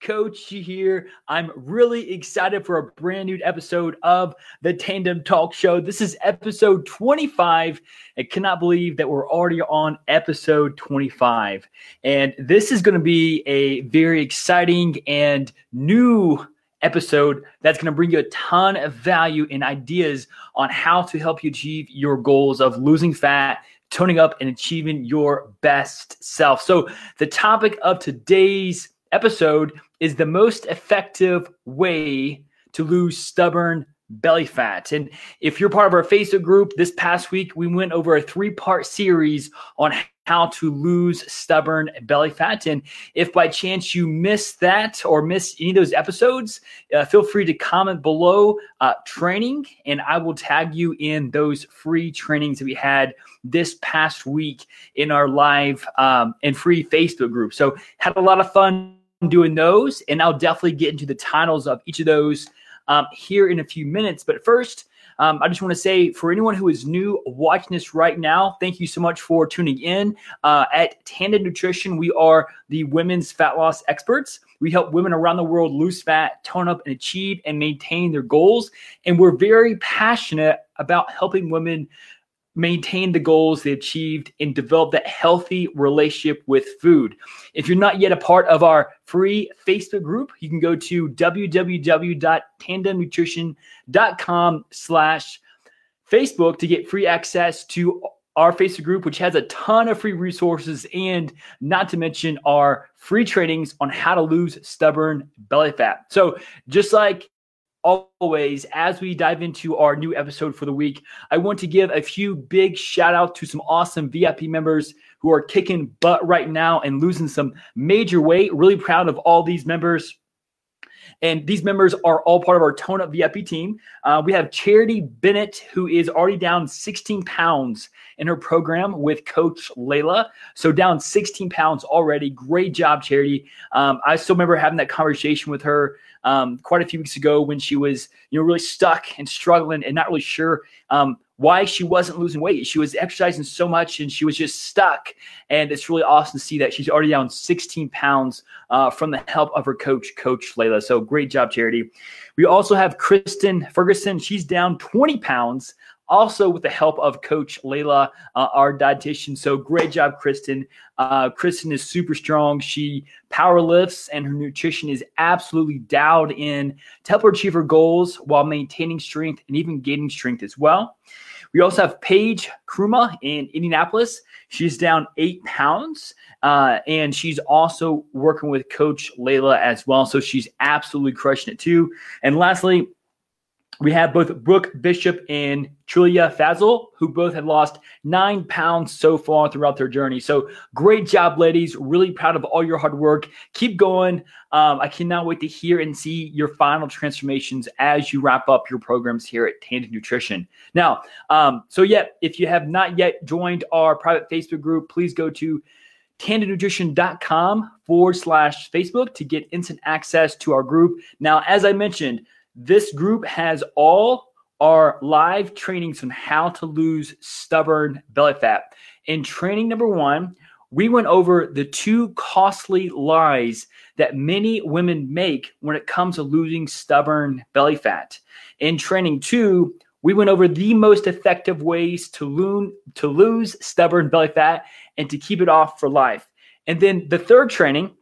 Coach here. I'm really excited for a brand new episode of the Tandem Talk Show. This is episode 25. I cannot believe that we're already on episode 25. And this is going to be a very exciting and new episode that's going to bring you a ton of value and ideas on how to help you achieve your goals of losing fat, toning up, and achieving your best self. So, the topic of today's episode is the most effective way to lose stubborn belly fat. And if you're part of our Facebook group, this past week we went over a three part series on how to lose stubborn belly fat. And if by chance you missed that or missed any of those episodes, uh, feel free to comment below uh, training and I will tag you in those free trainings that we had this past week in our live um, and free Facebook group. So had a lot of fun doing those, and I'll definitely get into the titles of each of those um, here in a few minutes. But first, um, I just want to say for anyone who is new watching this right now, thank you so much for tuning in. Uh, at Tandem Nutrition, we are the women's fat loss experts. We help women around the world lose fat, tone up, and achieve and maintain their goals. And we're very passionate about helping women maintain the goals they achieved and develop that healthy relationship with food. If you're not yet a part of our free Facebook group, you can go to www.tandemnutrition.com slash Facebook to get free access to our Facebook group, which has a ton of free resources and not to mention our free trainings on how to lose stubborn belly fat. So just like always, as we dive into our new episode for the week, I want to give a few big shout out to some awesome VIP members who are kicking butt right now and losing some major weight. Really proud of all these members. And these members are all part of our Tone Up VIP team. Uh, we have Charity Bennett, who is already down 16 pounds in her program with Coach Layla. So down 16 pounds already. Great job, Charity. Um, I still remember having that conversation with her um, quite a few weeks ago when she was, you know, really stuck and struggling and not really sure um, why she wasn't losing weight. She was exercising so much and she was just stuck. And it's really awesome to see that she's already down 16 pounds uh, from the help of her coach, Coach Layla. So great job, Charity. We also have Kristen Ferguson. She's down 20 pounds also with the help of Coach Layla, uh, our dietitian. So great job, Kristen. Uh, Kristen is super strong. She power lifts, and her nutrition is absolutely dialed in to help her achieve her goals while maintaining strength and even gaining strength as well. We also have Paige Kruma in Indianapolis. She's down eight pounds, uh, and she's also working with Coach Layla as well. So she's absolutely crushing it too. And lastly, we have both Brooke Bishop and Julia Fazil, who both have lost nine pounds so far throughout their journey. So great job, ladies. Really proud of all your hard work. Keep going. Um, I cannot wait to hear and see your final transformations as you wrap up your programs here at Tandem Nutrition. Now, um, so yeah, if you have not yet joined our private Facebook group, please go to tandemnutrition.com forward slash Facebook to get instant access to our group. Now, as I mentioned, this group has all our live trainings on how to lose stubborn belly fat. In training number one, we went over the two costly lies that many women make when it comes to losing stubborn belly fat. In training two, we went over the most effective ways to, lo- to lose stubborn belly fat and to keep it off for life. And then the third training,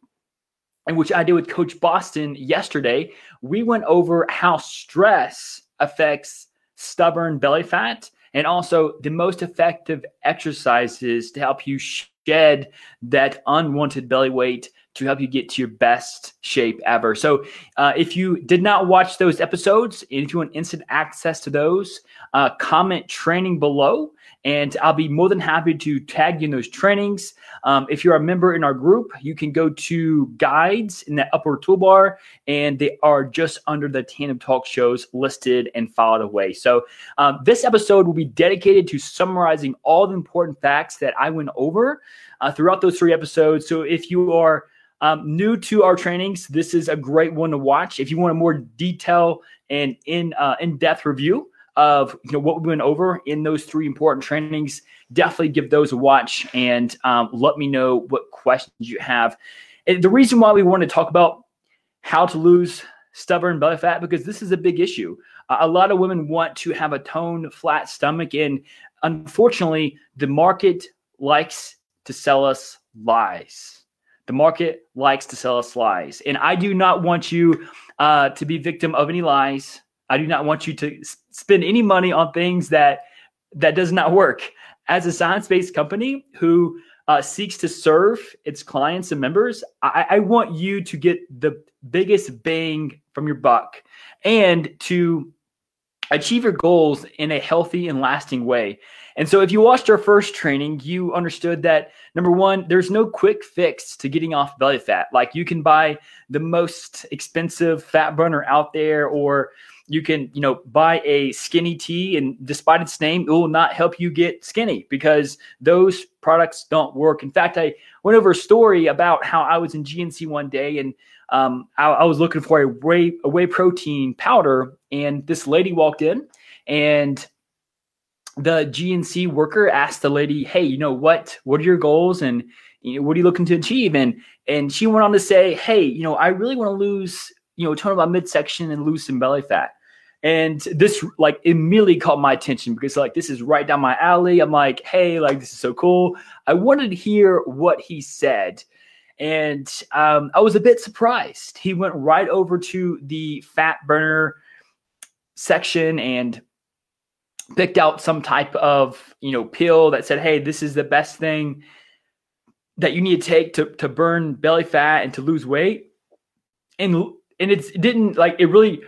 and which I did with Coach Boston yesterday, we went over how stress affects stubborn belly fat and also the most effective exercises to help you shed that unwanted belly weight, to help you get to your best shape ever. So, uh, if you did not watch those episodes, if you want instant access to those, uh, comment training below, and I'll be more than happy to tag you in those trainings. Um, if you're a member in our group, you can go to guides in the upper toolbar, and they are just under the Tandem Talk shows listed and filed away. So, um, this episode will be dedicated to summarizing all the important facts that I went over uh, throughout those three episodes. So, if you are um, new to our trainings, this is a great one to watch. If you want a more detail and in uh, in depth review of you know what we went over in those three important trainings, definitely give those a watch and um, let me know what questions you have. And the reason why we want to talk about how to lose stubborn belly fat because this is a big issue. Uh, a lot of women want to have a toned, flat stomach, and unfortunately, the market likes to sell us lies the market likes to sell us lies. And I do not want you uh, to be victim of any lies. I do not want you to spend any money on things that that does not work. As a science-based company who uh, seeks to serve its clients and members, I, I want you to get the biggest bang from your buck and to achieve your goals in a healthy and lasting way. And so, if you watched our first training, you understood that number one, there's no quick fix to getting off belly fat. Like you can buy the most expensive fat burner out there, or you can, you know, buy a skinny tea, and despite its name, it will not help you get skinny because those products don't work. In fact, I went over a story about how I was in GNC one day and um, I, I, was looking for a whey, a whey protein powder, and this lady walked in and the GNC worker asked the lady, "Hey, you know what? What are your goals and you know, what are you looking to achieve?" And and she went on to say, "Hey, you know, I really want to lose, you know, tone my midsection and lose some belly fat." And this like immediately caught my attention because like this is right down my alley. I'm like, "Hey, like this is so cool." I wanted to hear what he said. And um, I was a bit surprised. He went right over to the fat burner section and picked out some type of you know pill that said hey this is the best thing that you need to take to, to burn belly fat and to lose weight and and it's, it didn't like it really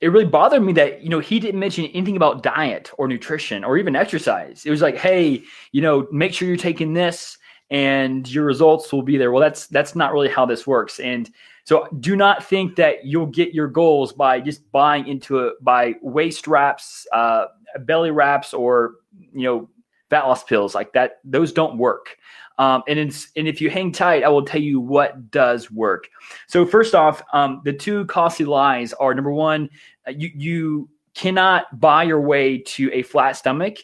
it really bothered me that you know he didn't mention anything about diet or nutrition or even exercise. It was like hey you know make sure you're taking this and your results will be there. Well that's that's not really how this works. And so do not think that you'll get your goals by just buying into it by waist wraps uh, belly wraps or you know fat loss pills like that those don't work. Um, and, and if you hang tight i will tell you what does work. So first off um, the two costly lies are number one uh, you, you cannot buy your way to a flat stomach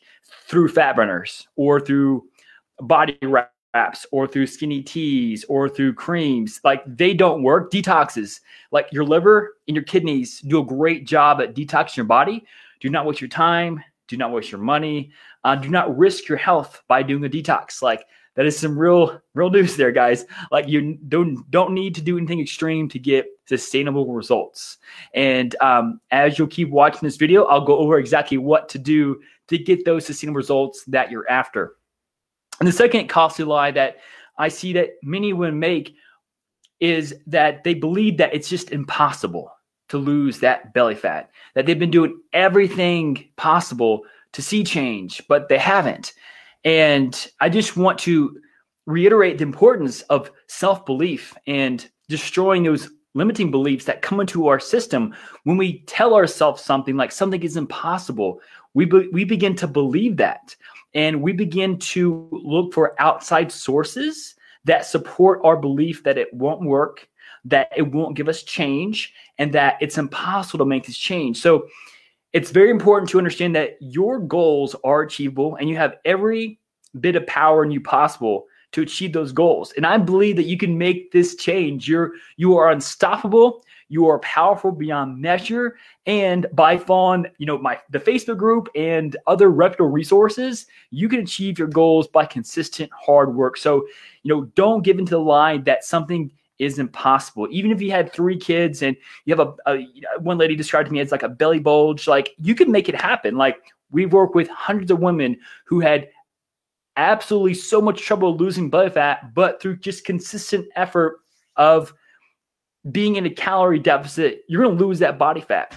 through fat burners or through body wraps or through skinny teas or through creams. Like they don't work. Detoxes like your liver and your kidneys do a great job at detoxing your body. Do not waste your time. Do not waste your money. Uh, do not risk your health by doing a detox. Like that is some real, real news there, guys. Like you don't don't need to do anything extreme to get sustainable results. And um, as you'll keep watching this video, I'll go over exactly what to do to get those sustainable results that you're after. And the second costly lie that I see that many women make is that they believe that it's just impossible to lose that belly fat, that they've been doing everything possible to see change, but they haven't. And I just want to reiterate the importance of self belief and destroying those limiting beliefs that come into our system when we tell ourselves something like something is impossible. We, be, we begin to believe that and we begin to look for outside sources that support our belief that it won't work that it won't give us change and that it's impossible to make this change. So it's very important to understand that your goals are achievable and you have every bit of power in you possible to achieve those goals. And I believe that you can make this change. You're you are unstoppable. You are powerful beyond measure. And by following, you know, my the Facebook group and other reputable resources, you can achieve your goals by consistent hard work. So, you know, don't give into the lie that something is impossible. Even if you had three kids and you have a, a one lady described to me as like a belly bulge, like you can make it happen. Like we work with hundreds of women who had absolutely so much trouble losing belly fat, but through just consistent effort of being in a calorie deficit, you're going to lose that body fat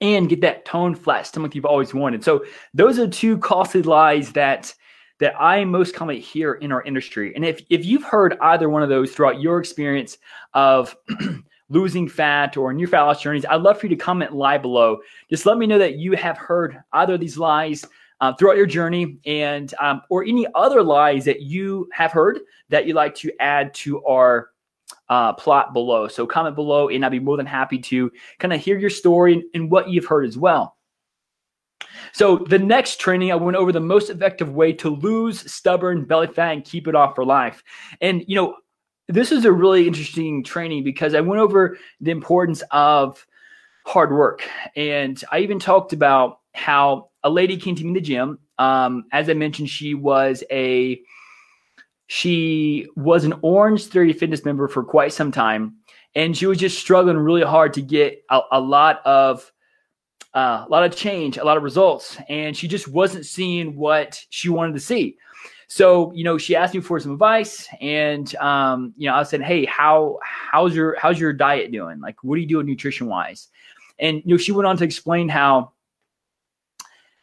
and get that toned flat stomach you've always wanted. So those are two costly lies that that I most commonly hear in our industry. And if if you've heard either one of those throughout your experience of losing fat or new fat loss journeys, I'd love for you to comment live below. Just let me know that you have heard either of these lies uh, throughout your journey and um, or any other lies that you have heard that you'd like to add to our uh, plot below. So comment below, and I'd be more than happy to kind of hear your story and, and what you've heard as well. So the next training, I went over the most effective way to lose stubborn belly fat and keep it off for life. And you know, this is a really interesting training because I went over the importance of hard work, and I even talked about how a lady came to me in the gym. Um, as I mentioned, she was a she was an Orange Theory Fitness member for quite some time, and she was just struggling really hard to get a, a lot of uh, a lot of change, a lot of results, and she just wasn't seeing what she wanted to see. So, you know, she asked me for some advice, and um, you know, I said, "Hey, how how's your how's your diet doing? Like, what are you doing nutrition wise?" And you know, she went on to explain how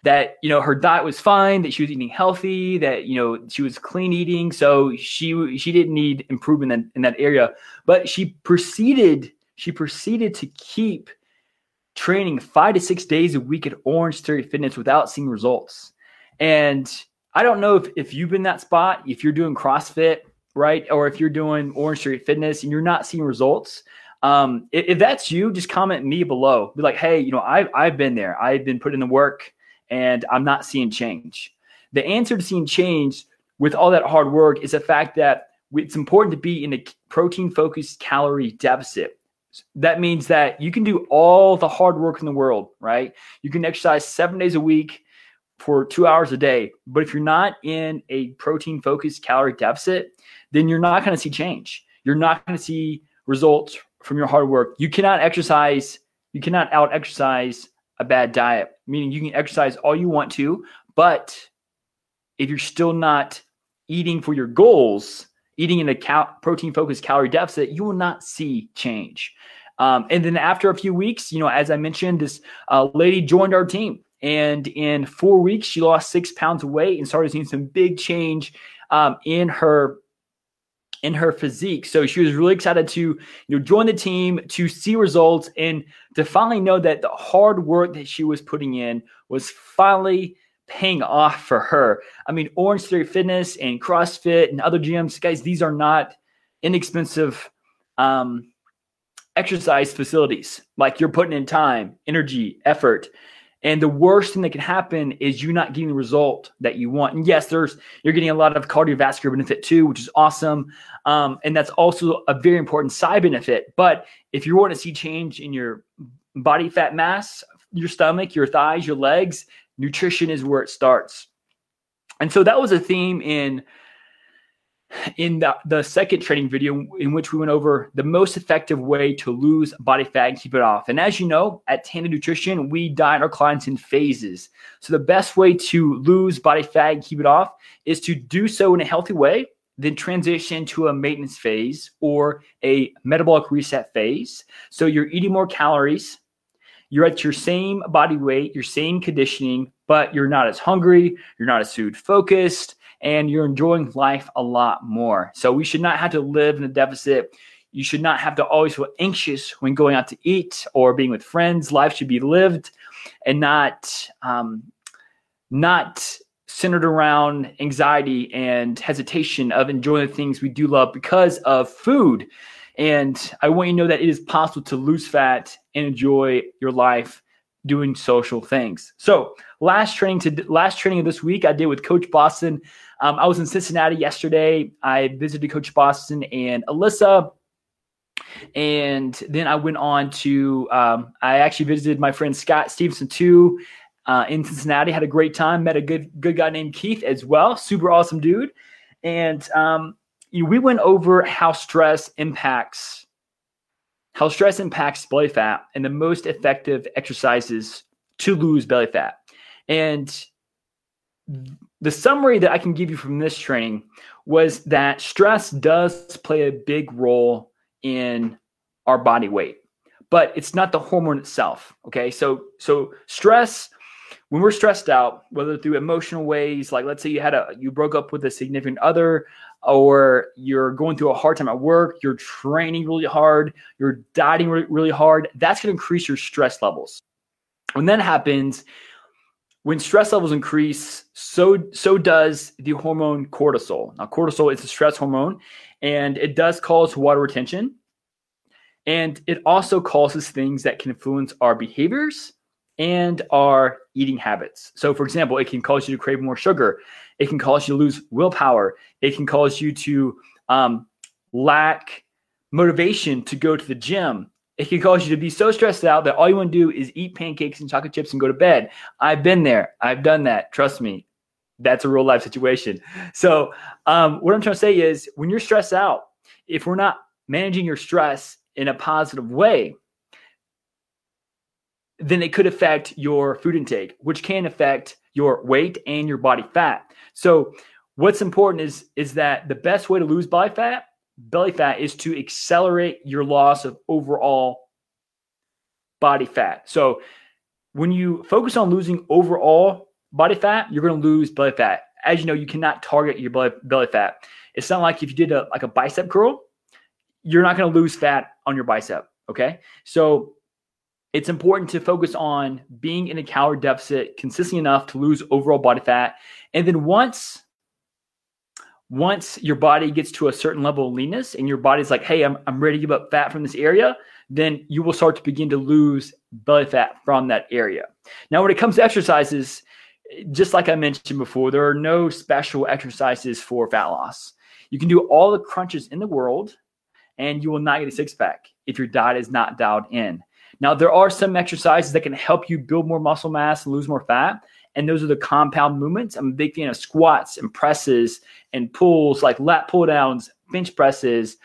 that you know her diet was fine that she was eating healthy that you know she was clean eating so she she didn't need improvement in, in that area but she proceeded she proceeded to keep training five to six days a week at orange theory fitness without seeing results and i don't know if, if you've been that spot if you're doing crossfit right or if you're doing orange theory fitness and you're not seeing results um, if, if, that's you just comment me below be like hey you know I've, I've been there i've been putting the work and I'm not seeing change. The answer to seeing change with all that hard work is the fact that it's important to be in a protein focused calorie deficit. That means that you can do all the hard work in the world, right? You can exercise seven days a week for two hours a day. But if you're not in a protein focused calorie deficit, then you're not going to see change. You're not going to see results from your hard work. You cannot exercise, you cannot out exercise a bad diet, meaning you can exercise all you want to, but if you're still not eating for your goals, eating in a cal- protein focused calorie deficit, you will not see change. Um, and then after a few weeks, you know, as I mentioned, this uh, lady joined our team. And in four weeks, she lost six pounds of weight and started seeing some big change um, in her in her physique. So she was really excited to you know join the team to see results and to finally know that the hard work that she was putting in was finally paying off for her. I mean, Orange Theory Fitness and CrossFit and other gyms, guys, these are not inexpensive um, exercise facilities. Like you're putting in time, energy, effort. And the worst thing that can happen is you not getting the result that you want. And yes, there's you're getting a lot of cardiovascular benefit too, which is awesome. Um, and that's also a very important side benefit. But if you want to see change in your body fat mass, your stomach, your thighs, your legs, nutrition is where it starts. And so that was a theme in in the, the second training video in which we went over the most effective way to lose body fat and keep it off. And as you know, at Tandem Nutrition, we diet our clients in phases. So the best way to lose body fat and keep it off is to do so in a healthy way, then transition to a maintenance phase or a metabolic reset phase. So you're eating more calories, you're at your same body weight, your same conditioning, but you're not as hungry, you're not as food focused, and you're enjoying life a lot more. So we should not have to live in a deficit. You should not have to always feel anxious when going out to eat or being with friends. Life should be lived and not um, not centered around anxiety and hesitation of enjoying the things we do love because of food. And I want you to know that it is possible to lose fat and enjoy your life doing social things. So last training to last training of this week I did with Coach Boston. Um, I was in Cincinnati yesterday. I visited Coach Boston and Alyssa. And then I went on to, um, I actually visited my friend Scott Stevenson too uh, in Cincinnati. Had a great time. Met a good good guy named Keith as well. Super awesome dude. And um, we went over how stress impacts how stress impacts belly fat and the most effective exercises to lose belly fat. And the summary that I can give you from this training was that stress does play a big role in our body weight, but it's not the hormone itself. Okay. So, so stress, when we're stressed out, whether through emotional ways, like let's say you had a, you broke up with a significant other, or you're going through a hard time at work, you're training really hard, you're dieting really, really hard, that's going to increase your stress levels. When that happens, when stress levels increase, so so does the hormone cortisol. Now, cortisol is a stress hormone, and it does cause water retention, and it also causes things that can influence our behaviors and our eating habits. So, for example, it can cause you to crave more sugar. It can cause you to lose willpower. It can cause you to um, lack motivation to go to the gym it can cause you to be so stressed out that all you want to do is eat pancakes and chocolate chips and go to bed. I've been there. I've done that. Trust me. That's a real life situation. So, um, what I'm trying to say is when you're stressed out, if we're not managing your stress in a positive way, then it could affect your food intake, which can affect your weight and your body fat. So, what's important is is that the best way to lose body fat belly fat is to accelerate your loss of overall body fat. So when you focus on losing overall body fat, you're going to lose belly fat. As you know, you cannot target your belly, belly fat. It's not like if you did a like a bicep curl, you're not going to lose fat on your bicep. Okay, so it's important to focus on being in a calorie deficit consistently enough to lose overall body fat, and then once once your body gets to a certain level of leanness and your body's like, hey, I'm, I'm ready to give up fat from this area, then you will start to begin to lose belly fat from that area. Now, when it comes to exercises, just like I mentioned before, there are no special exercises for fat loss. You can do all the crunches in the world and you will not get a six pack if your diet is not dialed in. Now, there are some exercises that can help you build more muscle mass and lose more fat and those are the compound movements. I'm a big fan of squats and presses and pulls, like lat pull downs, bench presses,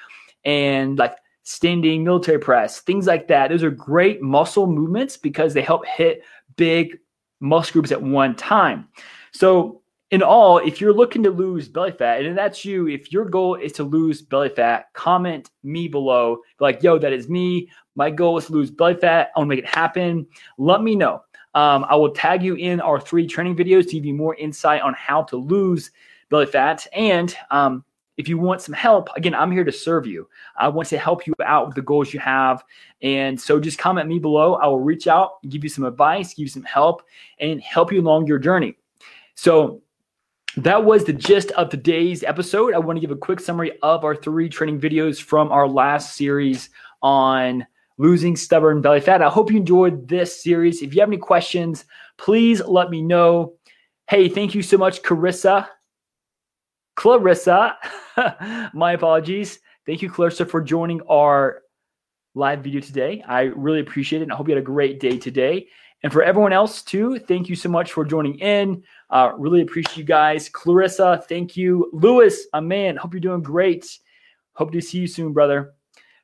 and like standing military press, things like that. Those are great muscle movements because they help hit big muscle groups at one time. So, in all, if you're looking to lose belly fat, and that's you, if your goal is to lose belly fat, comment me below. Like, yo, that is me. My goal is to lose belly fat. I want to make it happen. Let me know. Um, I will tag you in our three training videos to give you more insight on how to lose belly fat. And um, if you want some help, again, I'm here to serve you. I want to help you out with the goals you have. And so just comment me below. I will reach out, give you some advice, give you some help, and help you along your journey. So that was the gist of today's episode. I want to give a quick summary of our three training videos from our last series on losing stubborn belly fat. I hope you enjoyed this series. If you have any questions, please let me know. Hey, thank you so much, Carissa. Clarissa, my apologies. Thank you, Clarissa, for joining our live video today. I really appreciate it. And I hope you had a great day today. And for everyone else, too, thank you so much for joining in. Uh, really appreciate you guys. Clarissa, thank you. Lewis, a man, hope you're doing great. Hope to see you soon, brother.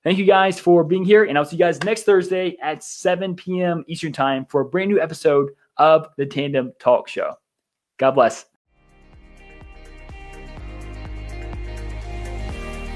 Thank you guys for being here, and I'll see you guys next Thursday at 7 p.m. Eastern Time for a brand new episode of the Tandem Talk Show. God bless.